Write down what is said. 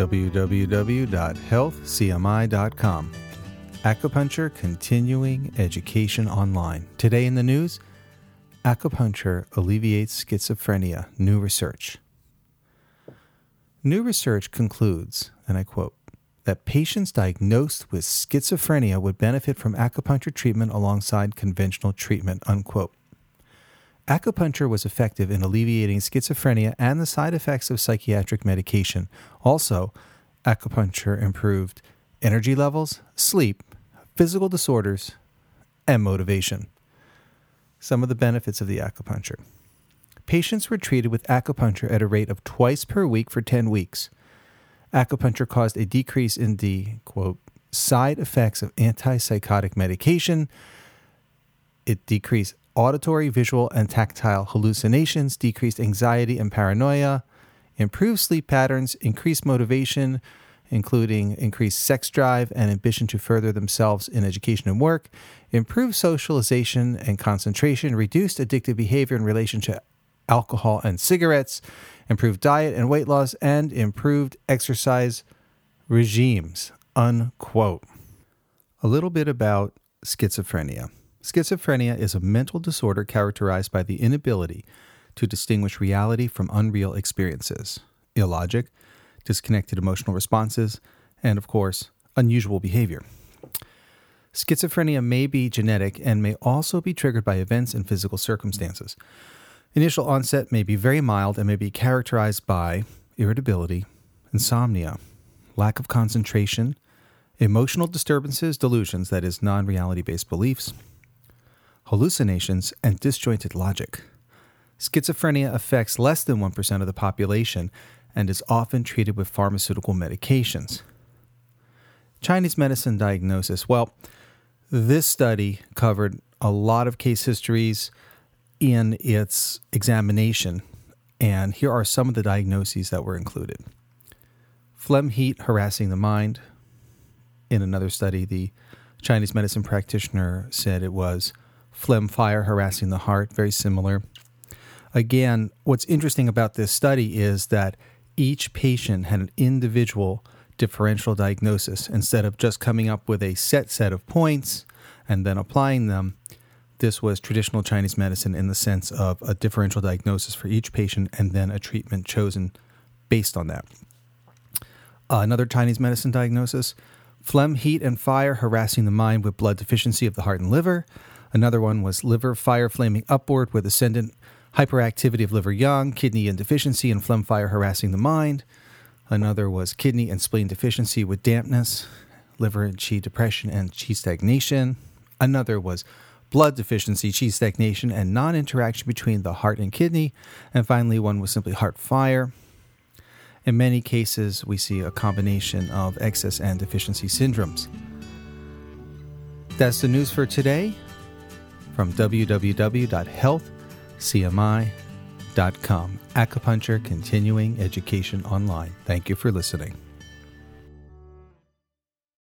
www.healthcmi.com. Acupuncture Continuing Education Online. Today in the news, acupuncture alleviates schizophrenia, new research. New research concludes, and I quote, that patients diagnosed with schizophrenia would benefit from acupuncture treatment alongside conventional treatment, unquote. Acupuncture was effective in alleviating schizophrenia and the side effects of psychiatric medication. Also, acupuncture improved energy levels, sleep, physical disorders, and motivation. Some of the benefits of the acupuncture. Patients were treated with acupuncture at a rate of twice per week for 10 weeks. Acupuncture caused a decrease in the, quote, side effects of antipsychotic medication. It decreased auditory, visual, and tactile hallucinations, decreased anxiety and paranoia, improved sleep patterns, increased motivation, including increased sex drive and ambition to further themselves in education and work, improved socialization and concentration, reduced addictive behavior in relation to alcohol and cigarettes, improved diet and weight loss, and improved exercise regimes. Unquote. A little bit about schizophrenia. Schizophrenia is a mental disorder characterized by the inability to distinguish reality from unreal experiences, illogic, disconnected emotional responses, and of course, unusual behavior. Schizophrenia may be genetic and may also be triggered by events and physical circumstances. Initial onset may be very mild and may be characterized by irritability, insomnia, lack of concentration, emotional disturbances, delusions, that is, non reality based beliefs, hallucinations, and disjointed logic. Schizophrenia affects less than 1% of the population and is often treated with pharmaceutical medications. Chinese medicine diagnosis. Well, this study covered a lot of case histories in its examination, and here are some of the diagnoses that were included phlegm heat harassing the mind. In another study, the Chinese medicine practitioner said it was phlegm fire harassing the heart, very similar. Again, what's interesting about this study is that each patient had an individual differential diagnosis instead of just coming up with a set set of points and then applying them. This was traditional Chinese medicine in the sense of a differential diagnosis for each patient and then a treatment chosen based on that. Uh, another Chinese medicine diagnosis phlegm, heat, and fire harassing the mind with blood deficiency of the heart and liver. Another one was liver fire flaming upward with ascendant hyperactivity of liver yang, kidney yin deficiency, and phlegm fire harassing the mind. Another was kidney and spleen deficiency with dampness, liver and qi depression and qi stagnation. Another was blood deficiency, qi stagnation, and non interaction between the heart and kidney. And finally, one was simply heart fire. In many cases, we see a combination of excess and deficiency syndromes. That's the news for today from www.healthcmi.com. Acupuncture Continuing Education Online. Thank you for listening.